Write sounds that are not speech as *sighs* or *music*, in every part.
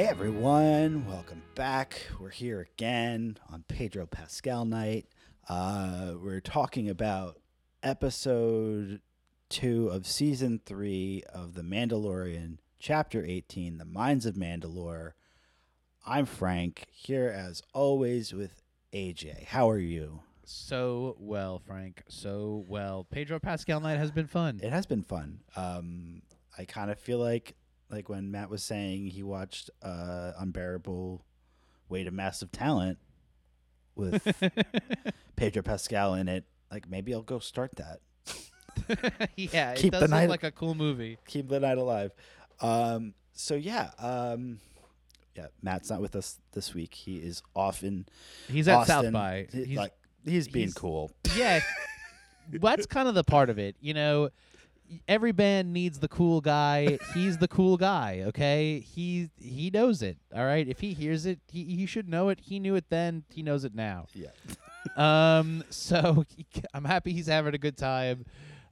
Hey everyone, welcome back. We're here again on Pedro Pascal night. Uh, we're talking about episode two of season three of The Mandalorian, chapter 18, The Mines of Mandalore. I'm Frank, here as always with AJ. How are you? So well, Frank. So well. Pedro Pascal night has been fun. It has been fun. Um, I kind of feel like like when Matt was saying he watched uh, Unbearable Weight of Massive Talent with *laughs* Pedro Pascal in it. Like maybe I'll go start that. *laughs* yeah, Keep it the does night- look like a cool movie. Keep the night alive. Um, so yeah, um, yeah. Matt's not with us this week. He is off in He's at Austin. South by. He- He's, like he's being he's- cool. yeah, *laughs* that's kind of the part of it. You know, every band needs the cool guy. He's the cool guy. Okay, he he knows it. All right, if he hears it, he he should know it. He knew it then. He knows it now. Yeah. *laughs* um so *laughs* i'm happy he's having a good time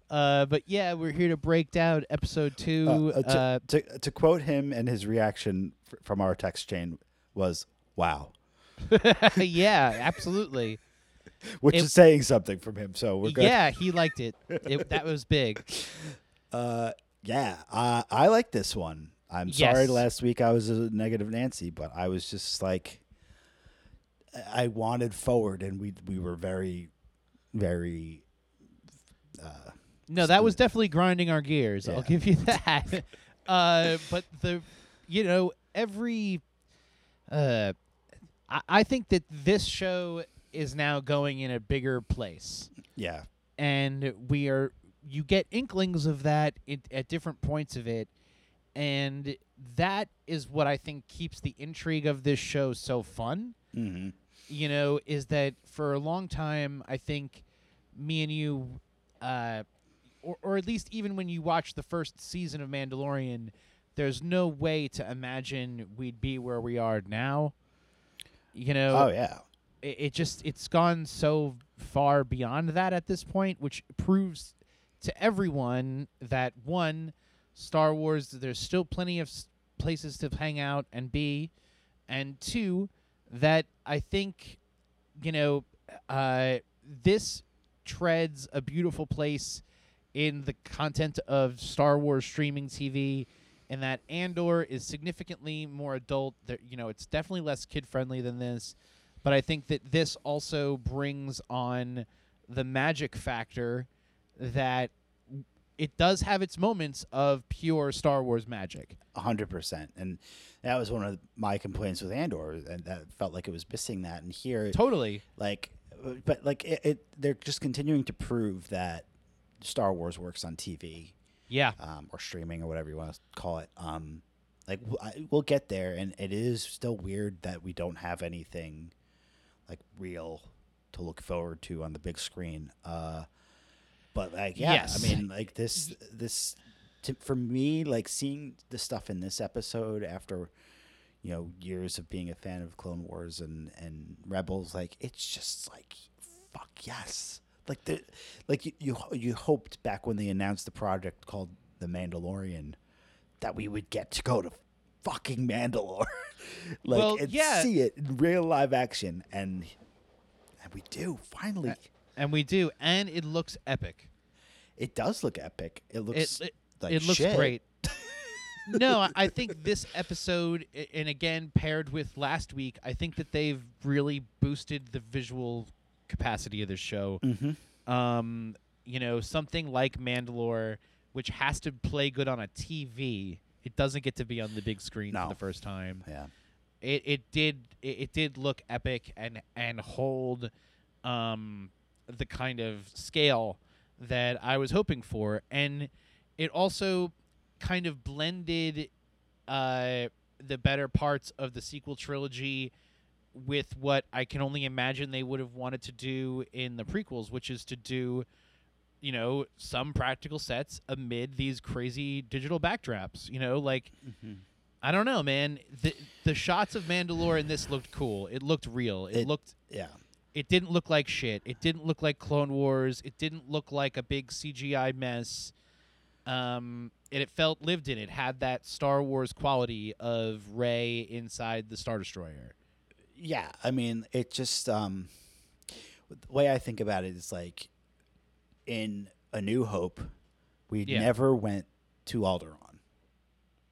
uh but yeah we're here to break down episode two Uh, uh, to, uh, to to quote him and his reaction f- from our text chain was "Wow," *laughs* yeah absolutely *laughs* which It- is saying something from him. So we're good. yeah he liked it. it that was big *laughs* Uh, yeah. Uh, I like this one. I'm sorry last week I was a negative Nancy, but I was just like, I wanted forward, and we we were very, very. Uh, no that was definitely grinding our gears i'll give you *laughs* that uh but the you know every uh I, I think that this show is now going in a bigger place yeah. and we are you get inklings of that it, at different points of it and that is what i think keeps the intrigue of this show so fun Mm-hmm. you know is that for a long time i think me and you uh or, or at least even when you watch the first season of mandalorian there's no way to imagine we'd be where we are now you know Oh yeah. It, it just it's gone so far beyond that at this point which proves to everyone that one star wars there's still plenty of s- places to hang out and be. And two that i think you know uh, this treads a beautiful place in the content of star wars streaming tv and that andor is significantly more adult there you know it's definitely less kid friendly than this but I think that this also brings on the magic factor that it does have its moments of pure Star Wars magic. A hundred percent, and that was one of my complaints with Andor, and that felt like it was missing that. And here, Totally. like, but like it, it they're just continuing to prove that Star Wars works on TV. Yeah. um, or streaming or whatever you want to call it. Um, like we'll get there, and it is still weird that we don't have anything like real to look forward to on the big screen. Uh, but like, yeah, Yes. I mean, like this, this to, for me, like seeing the stuff in this episode after you know years of being a fan of Clone Wars and and Rebels, like it's just like fuck yes. Like the like you, you you hoped back when they announced the project called The Mandalorian that we would get to go to fucking Mandalore. *laughs* like Well, and yeah. see it in real live action and and we do finally. And we do and it looks epic. it does look epic. It looks It it, like it looks shit. great. *laughs* no, I- think this episode and again paired with last week, I think that they've really boosted the visual capacity of this show. Mhm. um, you know, something like Mandalore, which has to play good on a TV. It doesn't get to be on the big screen No. for the first time. Yeah. It it did it, it did look epic and and hold um, the kind of scale that I was hoping for, and it also kind of blended uh, the better parts of the sequel trilogy with what I can only imagine they would have wanted to do in the prequels, which is to do, you know, some practical sets amid these crazy digital backdrops. You know, like I don't know, man. The the shots of Mandalore in this looked cool. It looked real. It, It- looked. Yeah. It didn't look like shit. It didn't look like Clone Wars. It didn't look like a big CGI mess. Um, and it felt lived in. It had that Star Wars quality of Rey inside the Star Destroyer. Yeah, I mean, it just um, the way I think about it is like in A New Hope, we Yeah. never went to Alderaan,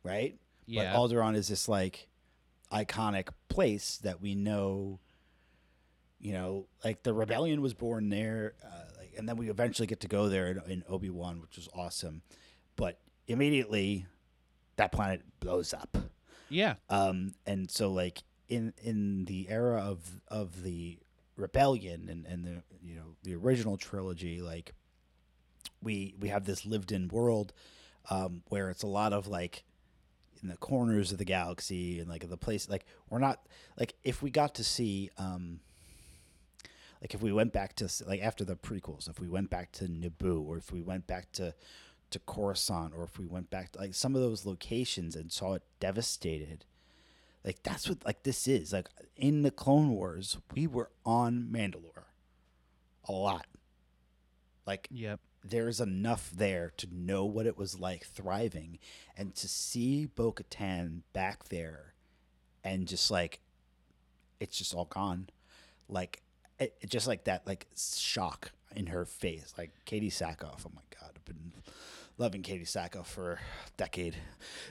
right? Yeah. But Alderaan is this like iconic place that we know. You know, like the rebellion was born there, uh, like, and then we eventually get to go there in, in Obi Wan, which was awesome. But immediately, that planet blows up. yeah. Um, and so like in in the era of of the rebellion and and the you know the original trilogy, like we we have this lived in world um, where it's a lot of like in the corners of the galaxy and like the place like we're not like if we got to see um like if we went back to like after the prequels if we went back to Naboo or if we went back to to Coruscant or if we went back to like some of those locations and saw it devastated like that's what like this is like in the Clone Wars we were on Mandalore a lot like Yep. There's enough there to know what it was like thriving and to see Bo Katan back there and just like it's just all gone. Like it, just like that like shock in her face. Like Katee Sackhoff. Oh my god, I've been loving Katee Sackhoff for a decade.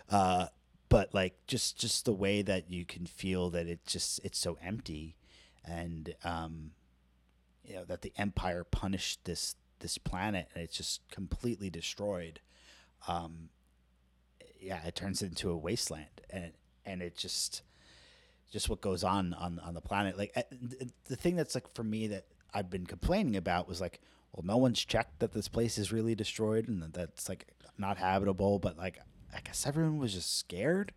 Uh but like just just the way that you can feel that it just it's so empty and um you know that the empire punished this this planet and it's just completely destroyed um yeah it turns into a wasteland and and it just just what goes on on on the planet. Like uh, the thing that's like for me that I've been complaining about was like well no one's checked that this place is really destroyed and that that's like not habitable but like I guess everyone was just scared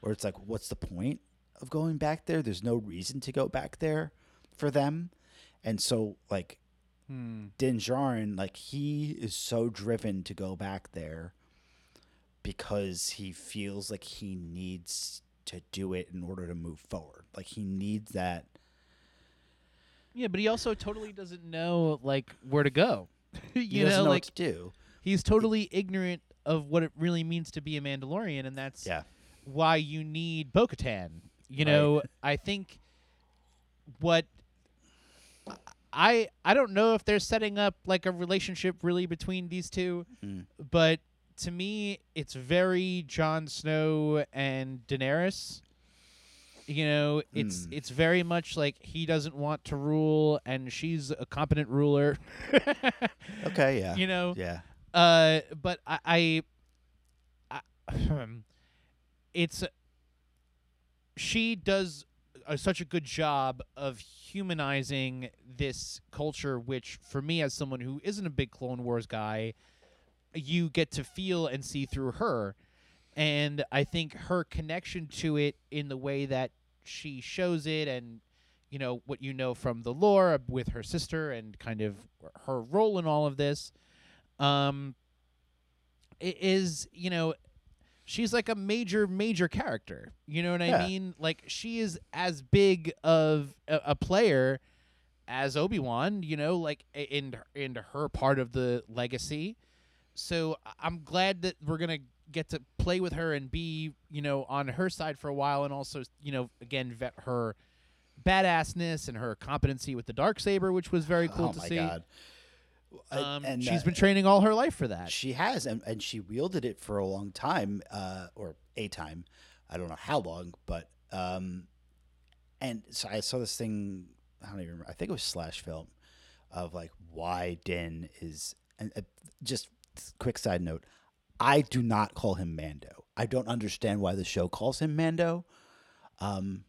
or it's like what's the point of going back there? There's no reason to go back there for them. And so like Hmm. Din Djarin, like he is so driven to go back there because he feels like he needs to do it in order to move forward. Like he needs that. Yeah, but he also totally doesn't know like where to go. *laughs* you he doesn't know, know like to do. he's totally ignorant of what it really means to be a Mandalorian, and that's Yeah. why you need Bo-Katan. You Right. know, I think what I I don't know if they're setting up like a relationship really between these two, Mm. but to me it's very Jon Snow and Daenerys. You know, it's Mm. it's very much like he doesn't want to rule and she's a competent ruler. *laughs* Okay. Yeah. You know, yeah. uh, but I, I, I *clears throat* it's she does such a good job of humanizing this culture, which for me, as someone who isn't a big Clone Wars guy, you get to feel and see through her, and I think her connection to it in the way that she shows it and you know what you know from the lore with her sister and kind of her role in all of this um is you know she's like a major major character you know what Yeah. i mean like she is as big of a, a player as obi-wan you know like in in her part of the legacy so i'm glad that we're gonna get to play with her and be you know on her side for a while and also you know again vet her badassness and her competency with the dark saber which was very *sighs* cool oh to my see god. Um, and she's uh, been training all her life for that. She has, and, and she wielded it for a long time, uh, or a time. I don't know how long, but um, and so I saw this thing. I don't even remember. I think it was slash film of like why Din is. And uh, just quick side note: I do not call him Mando. I don't understand why the show calls him Mando. Um,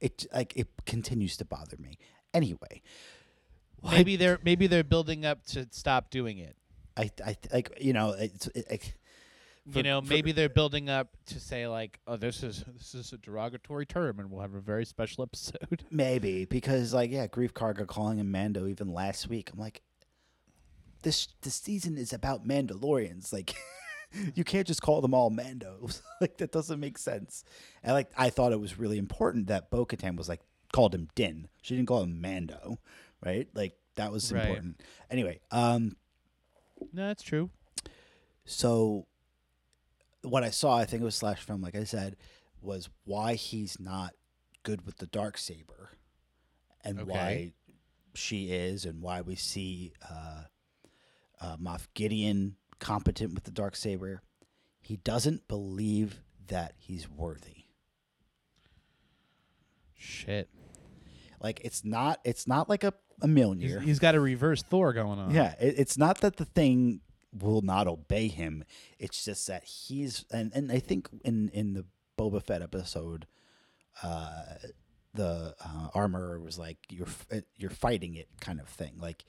it like it continues to bother me. Anyway, why- maybe they're maybe they're building up to stop doing it. I I like you know it's it, for- you know, for- maybe they're building up to say like, oh, this is this is a derogatory term, and we'll have a very special episode. *laughs* Maybe because like yeah, Greef Karga calling him Mando even last week. I'm like, this this season is about Mandalorians. Like, *laughs* you can't just call them all Mandos. *laughs* like that doesn't make sense. And like I thought it was really important that Bo Katan was like called him Din. She didn't call him Mando, right? Like that was Right. important. Anyway, um, no, that's true. So, what I saw, I think it was slash film, like I said, was why he's not good with the dark saber, and Okay. why she is, and why we see uh, uh, Moff Gideon competent with the dark saber. He doesn't believe that he's worthy. Shit. Like it's not. It's not like a a Mjolnir. He's, he's got a reverse Thor going on. Yeah, it, it's not that the thing will not obey him. It's just that he's and and I think in in the Boba Fett episode, uh, the uh, armorer was like you're you're fighting it kind of thing. Like,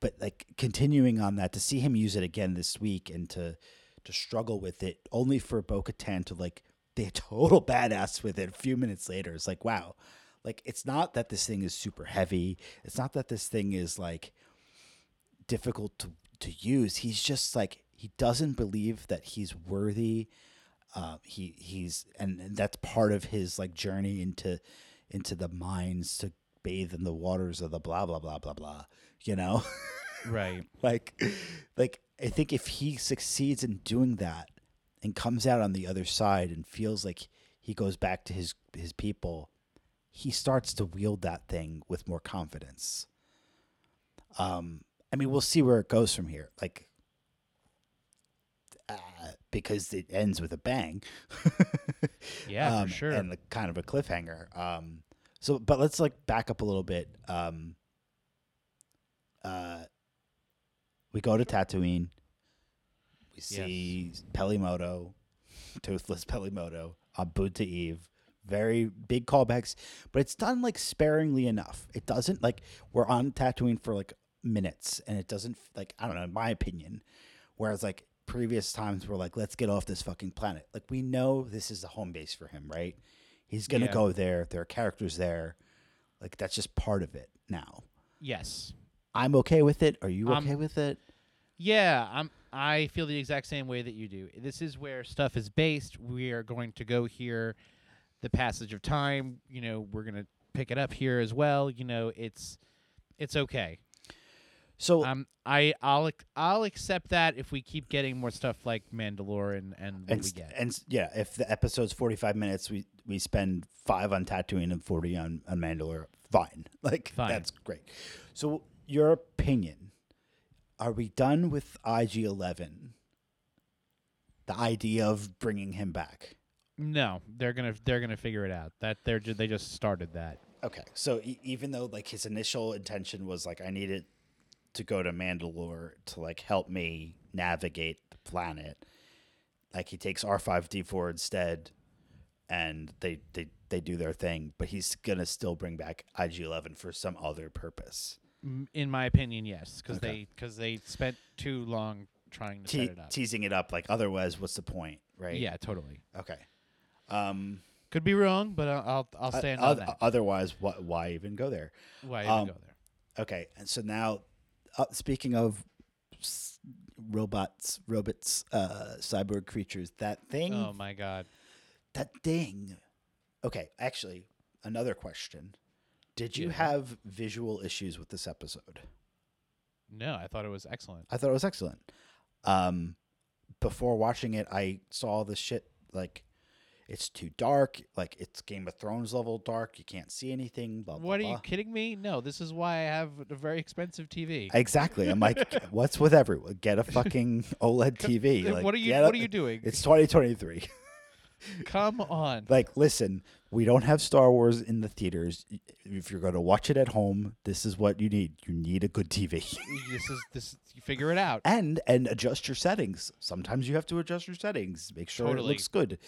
but like continuing on that to see him use it again this week and to to struggle with it only for Bo Katan to like be a total *laughs* badass with it a few minutes later. It's like wow. Like it's not that this thing is super heavy. It's not that this thing is like difficult to to use. He's just like he doesn't believe that he's worthy. Uh, he he's and, and that's part of his like journey into into the mines to bathe in the waters of the blah blah blah blah blah. You know, *laughs* Right. like like I think if he succeeds in doing that and comes out on the other side and feels like he goes back to his his people, he starts to wield that thing with more confidence. Um, I mean, we'll see where it goes from here. Like, uh, because it ends with a bang. *laughs* Yeah, um, for sure. and the kind of a cliffhanger. Um, so, but let's like back up a little bit. Um, uh, we go to Tatooine. We see Peli Motto, *laughs* toothless Peli Motto, on Buddha Eve. Very big callbacks, but it's done like sparingly enough. It doesn't like we're on Tatooine for like minutes, and it doesn't like I don't know, in my opinion. Whereas like previous times, we're like, let's get off this fucking planet. Like we know this is the home base for him, right? He's gonna Yeah. go there. There are characters there. Like that's just part of it now. yes. I'm okay with it. Are you Um, okay with it? Yeah, I'm. I feel the exact same way that you do. This is where stuff is based. We are going to go here. The passage of time. You know, we're gonna pick it up here as well. You know, it's it's okay. So Um, I I'll I'll accept that if we keep getting more stuff like Mandalore and and what and, we get. and yeah, if the episode's 45 minutes, we we spend five on Tatooine and 40 on on Mandalore. Fine, *laughs* like Fine. that's great. So your opinion? Are we done with IG 11? The idea of bringing him back. No, they're gonna they're gonna figure it out. That they're ju- they just started that. Okay, so e- even though like his initial intention was like I needed to go to Mandalore to like help me navigate the planet, like he takes R five D four instead, and they they they do their thing, but he's gonna still bring back IG eleven for some other purpose. In my opinion, yes, because Okay. they because they spent too long trying to Te- set it up. teasing it up like otherwise, what's the point, right? Yeah, totally. Okay. Um. Could be wrong, but I'll I'll, stand oth- on that. otherwise, why why even go there? Why um, even go there? Okay, and so now, uh, speaking of robots, robots, uh, cyborg creatures, that thing, Oh my god. that thing. Okay, actually, another question: Did you Yeah. have visual issues with this episode? No, I thought it was excellent. I thought it was excellent. Um, before watching it, I saw this shit like. It's too dark. Like it's Game of Thrones level dark. You can't see anything. Blah blah. What are blah. you kidding me? No, this is why I have a very expensive TV. Exactly. I'm like, *laughs* what's with everyone? Get a fucking *laughs* OLED TV. Like, what are you What a- are you doing? It's 2023. *laughs* Come on. like, listen, we don't have Star Wars in the theaters. If you're going to watch it at home, this is what you need. You need a good TV. this is this. You figure it out. and and adjust your settings. Sometimes you have to adjust your settings. Make sure Totally. it looks good.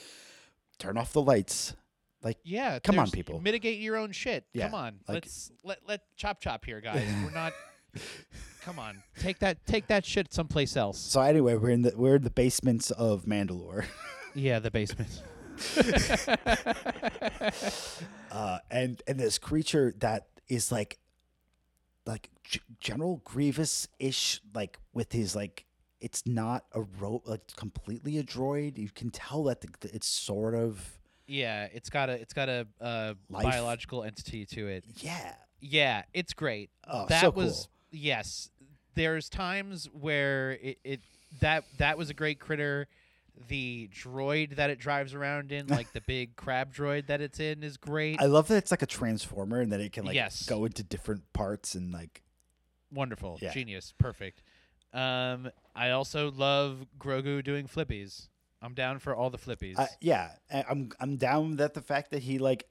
Turn off the lights. Like, Yeah. Come on, people. Mitigate your own shit. Yeah, Come on. like- Let's let let chop chop here, guys. *laughs* We're not. *laughs* Come on. Take that take that shit someplace else. so anyway, we're in the we're in the basements of Mandalore. *laughs* Yeah, the basement. uh, and and this creature that is like like G- General Grievous ish, like with his like it's not a ro like completely a droid. You can tell that the, the- it's sort of yeah, it's got a it's got a uh, Life. biological entity to it. yeah. Yeah, it's great. Oh, that so was cool. yes. There's times where it, it that that was a great critter. The droid that it drives around in, like the *laughs* big crab droid that it's in, is great. I love that it's like a transformer and that it can like Yes. go into different parts and like Wonderful, Yeah. genius, perfect. Um, I also love Grogu doing flippies. I'm down for all the flippies. Uh, yeah, I'm I'm down that the fact that he like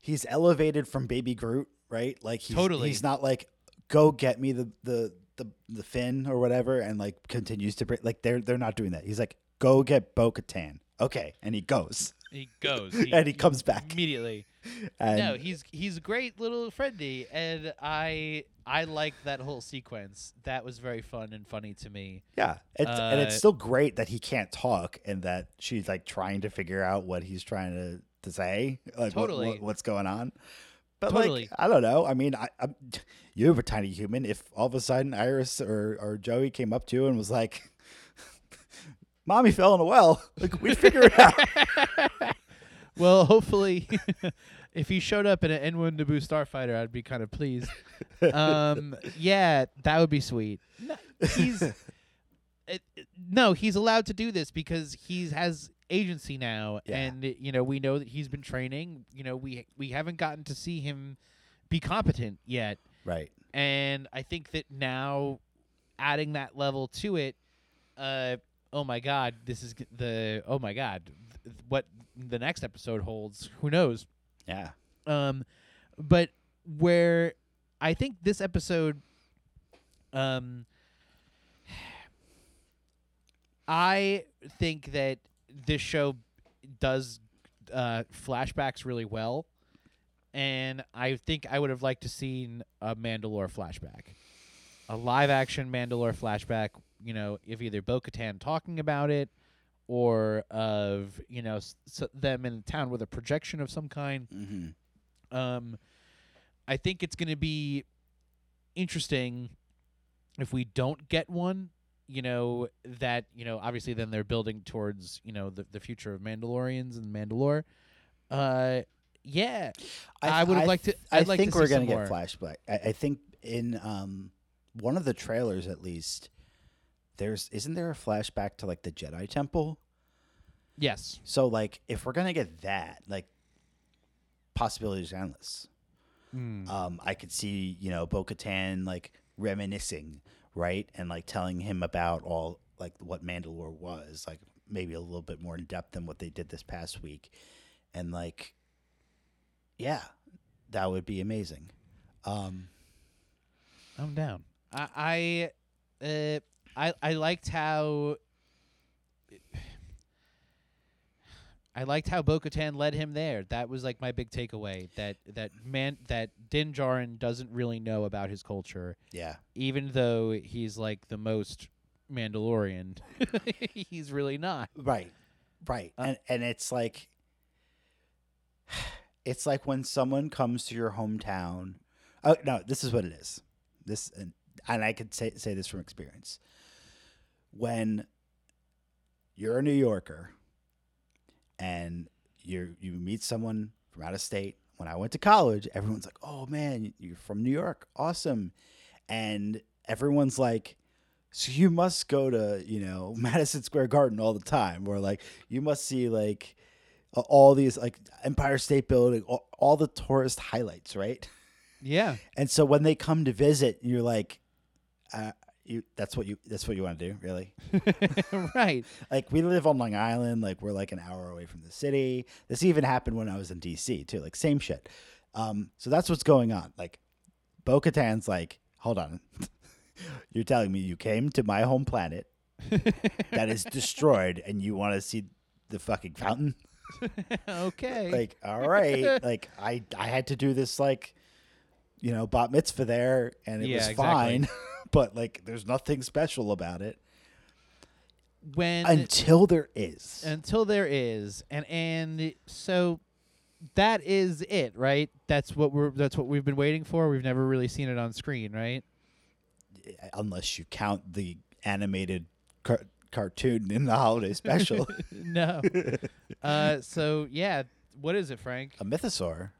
he's elevated from Baby Groot, right? Like he's, Totally. he's not like go get me the the the the fin or whatever, and like continues to bring like they're they're not doing that. He's like go get Bo Katan, okay, and he goes he goes and he comes back. immediately. *laughs* And no, he's he's great little friendy, and I I like that whole sequence. That was very fun and funny to me. yeah, it's, and it's Uh, still great that he can't talk and that she's like trying to figure out what he's trying to to say, like Totally. what, what's going on. But Totally. like, I don't know. I mean, I, I'm, you're a tiny human. If all of a sudden Iris or, or Joey came up to you and was like, "Mommy fell in a well," *laughs* like we'd figure it out. *laughs* Well, hopefully, *laughs* if he showed up in an N1 Naboo starfighter, I'd be kind of pleased. Um, yeah, that would be sweet. No, he's it- no, he's allowed to do this because he has agency now, Yeah. and you know we know that he's been training. You know we we haven't gotten to see him be competent yet, right. and I think that now adding that level to it, uh, oh my god, this is g- the oh my god, th- what the next episode holds, who knows? Yeah. Um, but where I think this episode, um, I think that this show does uh, flashbacks really well, and I think I would have liked to seen a Mandalore flashback, a live action Mandalore flashback. You know, of either Bo-Katan talking about it, or of you know s- s- them in town with a projection of some kind. Mm-hmm. Um, I think it's going to be interesting if we don't get one. You know that you know obviously then they're building towards you know the the future of Mandalorians and Mandalore. Uh, yeah, I would've liked to- I I'd like think we're gonna get flashback. I, I think in um one of the trailers, at least, there's isn't there a flashback to like the Jedi Temple? yes, So like, if we're gonna get that, like, possibilities are endless. Um, I could see you know Bo Katan like reminiscing, right, and like telling him about all like what Mandalore was, like maybe a little bit more in depth than what they did this past week, and like, yeah, that would be amazing. Um, I'm down. I I uh, I I liked how. I liked how Bo-Katan led him there. That was like my big takeaway. That that man that Din Djarin doesn't really know about his culture, yeah, even though he's like the most Mandalorian. *laughs* he's really not. right, right, Uh, and and it's like, it's like when someone comes to your hometown. Oh no, this is what it is. This and and I could say say this from experience. When you're a New Yorker and you you meet someone from out of state. When I went to college, everyone's like, "Oh man, you're from New York, awesome," and everyone's like, "So you must go to you know *laughs* Madison Square Garden all the time, or like you must see like all these like Empire State Building, all, all the tourist highlights, right?" Yeah. And so when they come to visit, you're like, uh, "You that's what you that's what you want to do, really?" *laughs* right. *laughs* like we live on Long Island, like we're like an hour away from the city. This even happened when I was in DC too, like same shit. Um, so that's what's going on. Like Bo Katan's like, hold on. *laughs* You're telling me you came to my home planet that is destroyed and you want to see the fucking fountain? okay. Like, all right. like I I had to do this like you know, bat mitzvah there and it Yeah, was fine. exactly. But like there's nothing special about it. When until there is. until there is. And and so that is it right? That's what we're that's what we've been waiting for. We've never really seen it on screen right? Unless you count the animated car- cartoon in the holiday special. *laughs* no. *laughs* Uh so yeah. What is it frank? A mythosaur.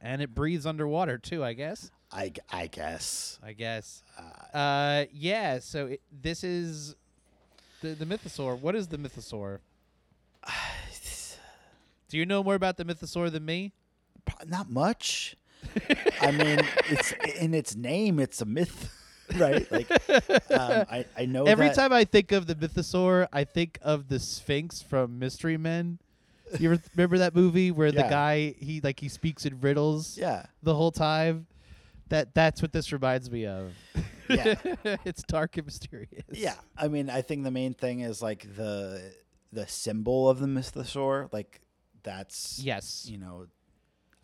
And it breathes underwater too. I guess. I guess. I guess. Uh, Uh, yeah. So it, this is the the mythosaur. What is the mythosaur? Do you know more about the mythosaur than me? not much. I mean, *laughs* it's in its name. It's a myth, *laughs* right? Like, um, I I know Every time I think of the mythosaur, I think of the Sphinx from Mystery Men. You ever remember that movie where the Yeah. guy he like he speaks in riddles Yeah, the whole time? That that's what this reminds me of. Yeah. *laughs* it's dark and mysterious. yeah. I mean, I think the main thing is like the the symbol of the mythosaur. Like, that's Yes. you know,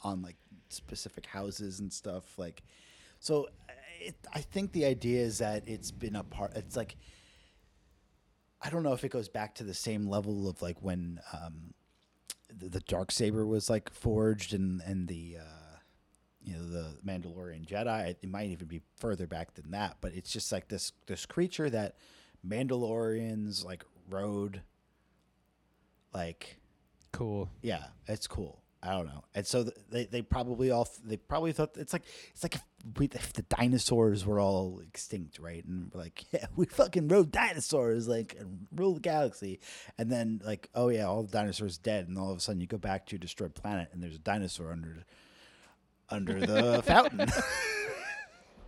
on like specific houses and stuff. Like, so it, I think the idea is that it's been a part. It's like I don't know if it goes back to the same level of like when um, the, dark saber was like forged and and the uh, you know the Mandalorian Jedi. It might even be further back than that, but it's just like this this creature that Mandalorians like rode. Like Cool. yeah, it's cool. I don't know, and so they they probably all they probably thought it's like it's like if, we, if the dinosaurs were all extinct, right? And we're like, *laughs* yeah, we fucking rode dinosaurs, like and ruled the galaxy, and then like, oh yeah, all the dinosaurs dead, and all of a sudden you go back to your destroyed planet, and there's a dinosaur under under the *laughs* fountain. *laughs*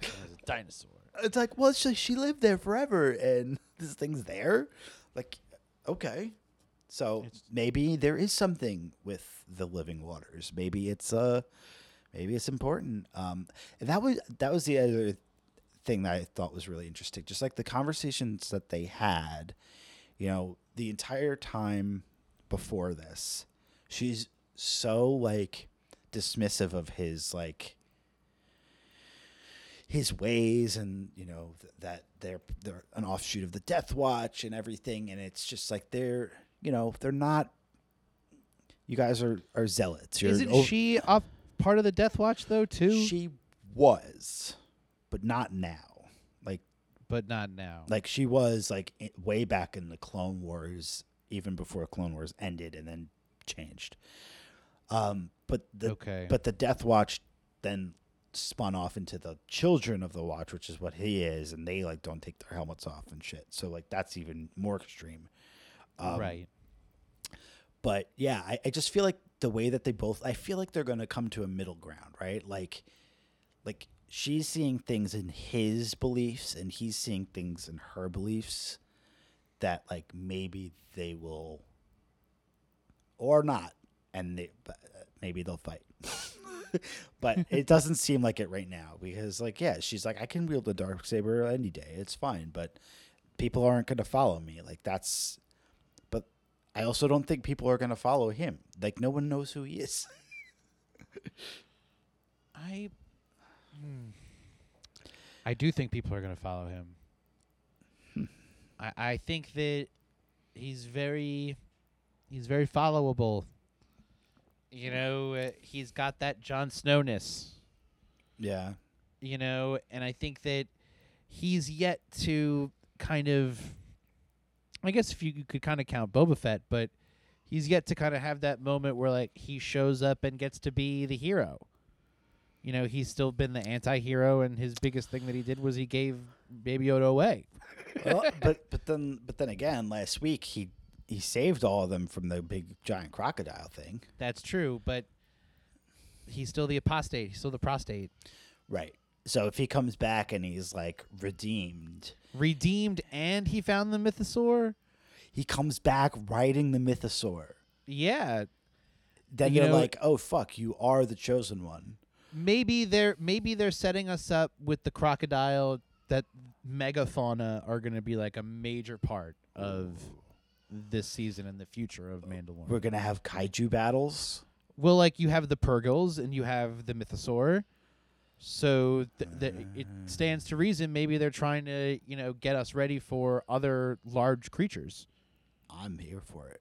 A dinosaur. it's like, well, she she lived there forever, and this thing's there. Like, okay, so It's- maybe there is something with the living waters. Maybe it's uh, maybe it's important. Um, that was that was the other thing that I thought was really interesting. Just like the conversations that they had, you know, the entire time before this, she's so like dismissive of his like his ways and you know th- that they're they're an offshoot of the Death Watch and everything and it's just like they're you know they're not you guys are are zealots You're Isn't o- she off part of the Death Watch though too? she was but not now like but not now. like she was like i- way back in the Clone Wars even before Clone Wars ended and then changed um but the okay. But the Death Watch then spun off into the Children of the Watch, which is what he is, and they like don't take their helmets off and shit. So like that's even more extreme. Um, right. But yeah, I, I just feel like the way that they both, I feel like they're gonna come to a middle ground, right? Like, like she's seeing things in his beliefs, and he's seeing things in her beliefs that like maybe they will, or not, and they but uh, maybe they'll fight. *laughs* but it *laughs* doesn't seem like it right now because like yeah she's like i can wield the dark saber any day it's fine but people aren't going to follow me like that's i also don't think people are going to follow him like no one knows who he is *laughs* I hmm. I do think people are going to follow him. Hmm. I I think that he's very he's very followable. You know, uh, he's got that Jon Snowness. yeah You know, and I think that he's yet to kind of I guess if you could kind of count Boba Fett, but he's yet to kind of have that moment where like he shows up and gets to be the hero. You know, he's still been the anti-hero and his biggest thing that he did was he gave Baby Yoda away. well, *laughs* but but then but then again last week he he saved all of them from the big giant crocodile thing That's true, but he's still the apostate. He's still the prostate. right so if he comes back and he's like redeemed Redeemed and he found the mythosaur? he comes back riding the mythosaur Yeah. then You you're know- like oh fuck you are the chosen one maybe they're maybe they're setting us up with the crocodile that megafauna are going to be like a major part of this season and the future of uh, Mandalorian. we're gonna have kaiju battles well, like you have the Purrgils and you have the Mythosaur, so th- th- it stands to reason maybe they're trying to you know get us ready for other large creatures. i'm here for it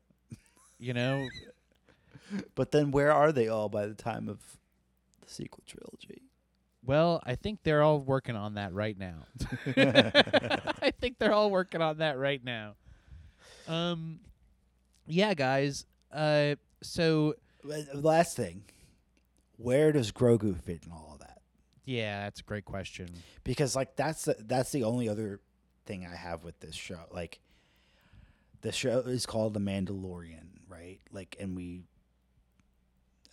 You know, *laughs* But then where are they all by the time of the sequel trilogy? well, I think they're all working on that right now. *laughs* I think they're all working on that right now. Um, yeah, guys. Uh, so Last thing. where does Grogu fit in all? Yeah, that's a great question. Because like that's the, that's the only other thing I have with this show. Like the show is called The Mandalorian, right? Like and we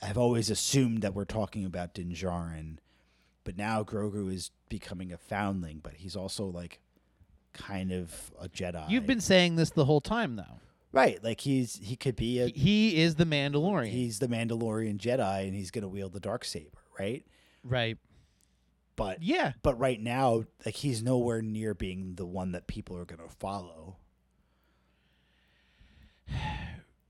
I've always assumed that we're talking about Din Djarin, but now Grogu is becoming a foundling, but he's also like kind of a Jedi. You've been saying this the whole time, though. right, like he's he could be a He, he is the Mandalorian. he's the Mandalorian Jedi and he's going to wield the dark saber, right? right. But Yeah. but right now like he's nowhere near being the one that people are going to follow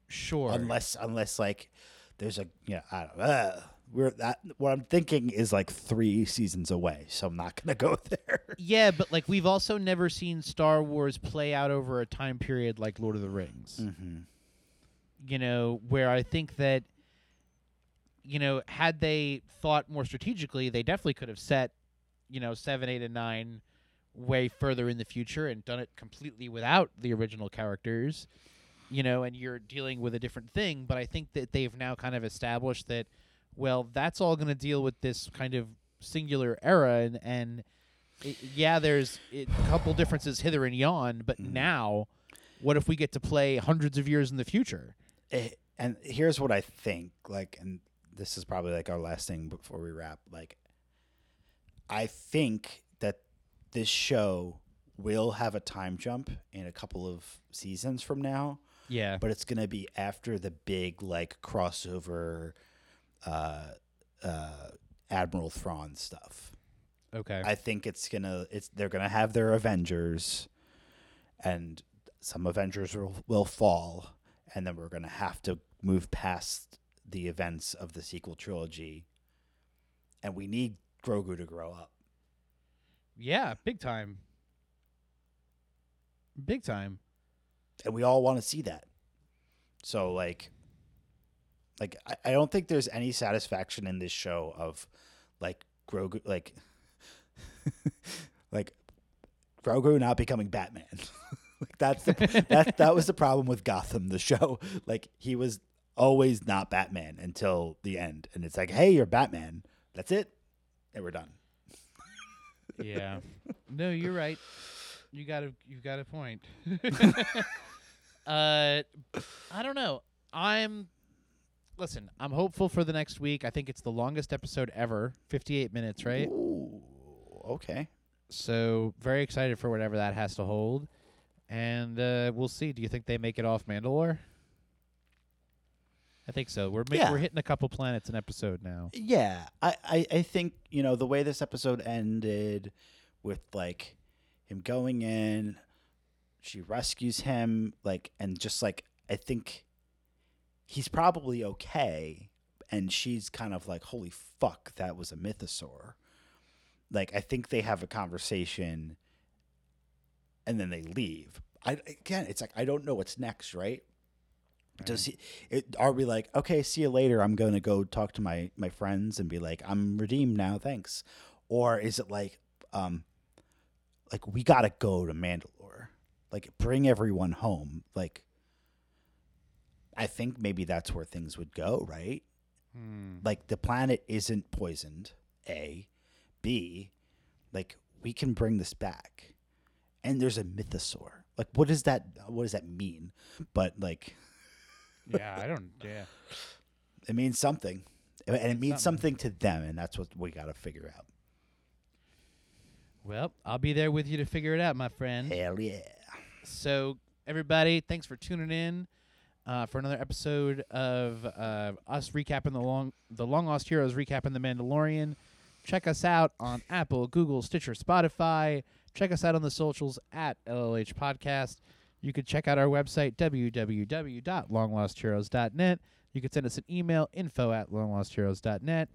Sure. unless unless like there's a you know, I don't uh, we're that what I'm thinking is like 3 seasons away, so I'm not going *laughs* to go there. yeah, but like we've also never seen Star Wars play out over a time period like Lord of the Rings. Mhm. you know, where I think that, you know, had they thought more strategically, they definitely could have set, you know, seven, eight, and nine way further in the future and done it completely without the original characters, you know, and you're dealing with a different thing. But I think that they've now kind of established that, well, that's all going to deal with this kind of singular era. And, and it, yeah, there's a couple differences hither and yon, but Mhm. now. What if we get to play hundreds of years in the future? Eh, and here's what I think like and this is probably like our last thing before we wrap like I think that this show will have a time jump in a couple of seasons from now Yeah. but it's going to be after the big like crossover uh uh Admiral Thrawn stuff Okay. I think it's gonna it's they're gonna have their Avengers, and some Avengers will, will fall, and then we're gonna have to move past the events of the sequel trilogy, and we need Grogu to grow up. yeah, big time. Big time. and we all want to see that. So like, like I, I don't think there's any satisfaction in this show of like Grogu like *laughs* like Grogu not becoming Batman. *laughs* like that's the, that that was the problem with Gotham the show. Like he was always not Batman until the end, and it's like, hey, you're Batman. That's it, and we're done. Yeah. no, you're right. You got a you got a point. *laughs* uh I don't know. I'm Listen, I'm hopeful for the next week. I think it's the longest episode ever, 58 minutes, right? Ooh, okay. So, very excited for whatever that has to hold. And uh, we'll see. Do you think they make it off Mandalore? I think so. We're ma- Yeah. we're hitting a couple planets an episode now. Yeah, I, I, I think you know the way this episode ended with like him going in, she rescues him, like, and just like I think he's probably okay, and she's kind of like, holy fuck, that was a mythosaur. Like I think they have a conversation, and then they leave. I again, it's like I don't know what's next, right? Does he? It, are we like okay? See you later. I'm going to go talk to my my friends and be like, I'm redeemed now. Thanks. Or is it like, um, like we gotta go to Mandalore, like bring everyone home. Like, I think maybe that's where things would go, right? Hmm. Like the planet isn't poisoned. A, B, like we can bring this back, and there's a mythosaur. Like, what does that? What does that mean? But like. Yeah, I don't. Yeah. It means something. And it means Something. something to them, and that's what we got to figure out. Well, I'll be there with you to figure it out, my friend. Hell yeah. So, everybody, thanks for tuning in uh, for another episode of uh, us recapping the long the Long Lost Heroes, recapping the Mandalorian. Check us out on Apple, Google, Stitcher, Spotify. Check us out on the socials at LLH Podcast. You can check out our website www.longlostheroes.net. You can send us an email info at longlostheroes.net.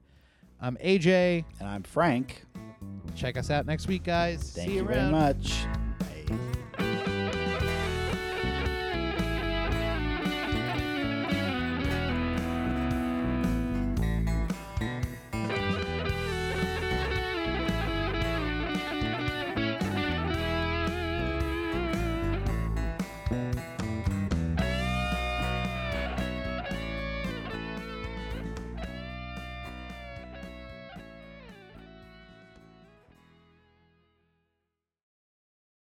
I'm AJ. And I'm Frank. Check us out next week, guys. Thank See you you around. very much.